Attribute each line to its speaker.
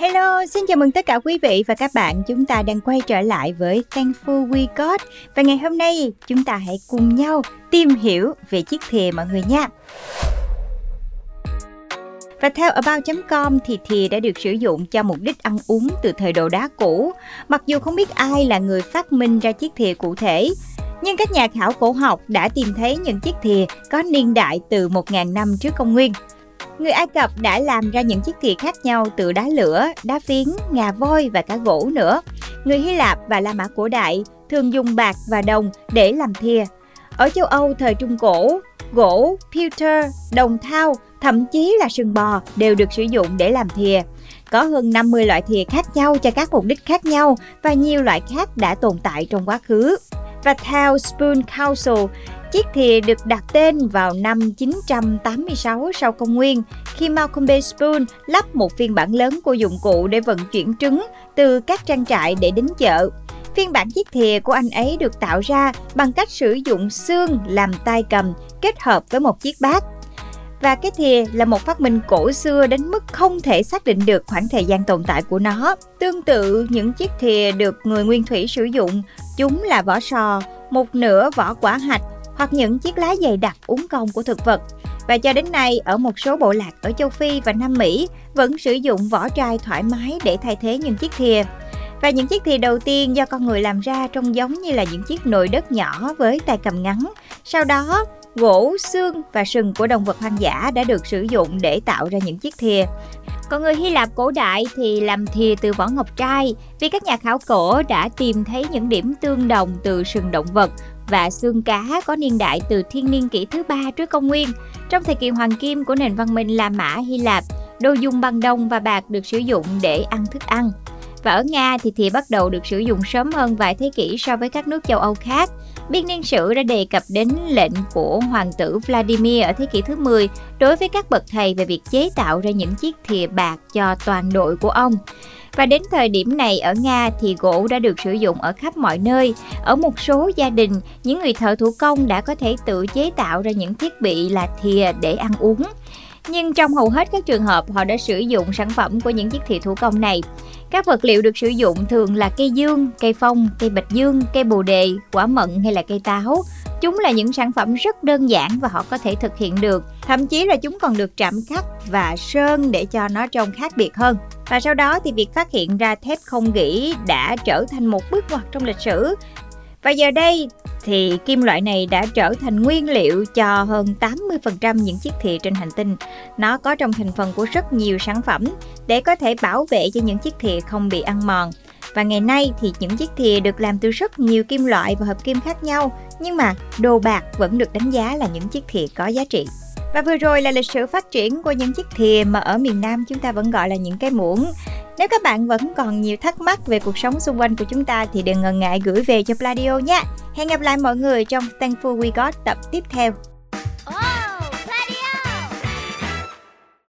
Speaker 1: Hello, xin chào mừng tất cả quý vị và các bạn. Chúng ta đang quay trở lại với Thankful We Got và ngày hôm nay chúng ta hãy cùng nhau tìm hiểu về chiếc thìa mọi người nha. Và theo About.com thì thìa đã được sử dụng cho mục đích ăn uống từ thời đồ đá cũ. Mặc dù không biết ai là người phát minh ra chiếc thìa cụ thể, nhưng các nhà khảo cổ học đã tìm thấy những chiếc thìa có niên đại từ 1.000 năm trước công nguyên. Người Ai Cập đã làm ra những chiếc thìa khác nhau từ đá lửa, đá phiến, ngà voi và cả gỗ nữa. Người Hy Lạp và La Mã cổ đại thường dùng bạc và đồng để làm thìa. Ở châu Âu thời Trung Cổ, gỗ, pewter, đồng thau, thậm chí là sừng bò đều được sử dụng để làm thìa. Có hơn 50 loại thìa khác nhau cho các mục đích khác nhau và nhiều loại khác đã tồn tại trong quá khứ. Và theo Spoon Council, Chiếc thìa được đặt tên vào năm 986 sau công nguyên khi Malcolm B. Spoon lắp một phiên bản lớn của dụng cụ để vận chuyển trứng từ các trang trại để đến chợ. Phiên bản chiếc thìa của anh ấy được tạo ra bằng cách sử dụng xương làm tay cầm kết hợp với một chiếc bát. Và cái thìa là một phát minh cổ xưa đến mức không thể xác định được khoảng thời gian tồn tại của nó. Tương tự, những chiếc thìa được người nguyên thủy sử dụng, chúng là vỏ sò, một nửa vỏ quả hạch hoặc những chiếc lá dày đặc uống cong của thực vật. Và cho đến nay, ở một số bộ lạc ở châu Phi và Nam Mỹ vẫn sử dụng vỏ chai thoải mái để thay thế những chiếc thìa. Và những chiếc thìa đầu tiên do con người làm ra trông giống như là những chiếc nồi đất nhỏ với tay cầm ngắn. Sau đó, gỗ, xương và sừng của động vật hoang dã đã được sử dụng để tạo ra những chiếc thìa. Còn người Hy Lạp cổ đại thì làm thìa từ vỏ ngọc trai vì các nhà khảo cổ đã tìm thấy những điểm tương đồng từ sừng động vật và xương cá có niên đại từ thiên niên kỷ thứ ba trước công nguyên. Trong thời kỳ hoàng kim của nền văn minh La Mã Hy Lạp, đồ dùng bằng đồng và bạc được sử dụng để ăn thức ăn. Và ở Nga thì thìa bắt đầu được sử dụng sớm hơn vài thế kỷ so với các nước châu Âu khác. Biên niên sử đã đề cập đến lệnh của hoàng tử Vladimir ở thế kỷ thứ 10 đối với các bậc thầy về việc chế tạo ra những chiếc thìa bạc cho toàn đội của ông. Và đến thời điểm này ở Nga thì gỗ đã được sử dụng ở khắp mọi nơi. Ở một số gia đình, những người thợ thủ công đã có thể tự chế tạo ra những thiết bị là thìa để ăn uống. Nhưng trong hầu hết các trường hợp họ đã sử dụng sản phẩm của những chiếc thìa thủ công này. Các vật liệu được sử dụng thường là cây dương, cây phong, cây bạch dương, cây bồ đề, quả mận hay là cây táo. Chúng là những sản phẩm rất đơn giản và họ có thể thực hiện được. Thậm chí là chúng còn được trạm khắc và sơn để cho nó trông khác biệt hơn. Và sau đó thì việc phát hiện ra thép không gỉ đã trở thành một bước ngoặt trong lịch sử. Và giờ đây thì kim loại này đã trở thành nguyên liệu cho hơn 80% những chiếc thìa trên hành tinh. Nó có trong thành phần của rất nhiều sản phẩm để có thể bảo vệ cho những chiếc thìa không bị ăn mòn. Và ngày nay thì những chiếc thìa được làm từ rất nhiều kim loại và hợp kim khác nhau, nhưng mà đồ bạc vẫn được đánh giá là những chiếc thìa có giá trị. Và vừa rồi là lịch sử phát triển của những chiếc thìa mà ở miền Nam chúng ta vẫn gọi là những cái muỗng. Nếu các bạn vẫn còn nhiều thắc mắc về cuộc sống xung quanh của chúng ta thì đừng ngần ngại gửi về cho Pladio nhé Hẹn gặp lại mọi người trong Thankful We Got tập tiếp theo.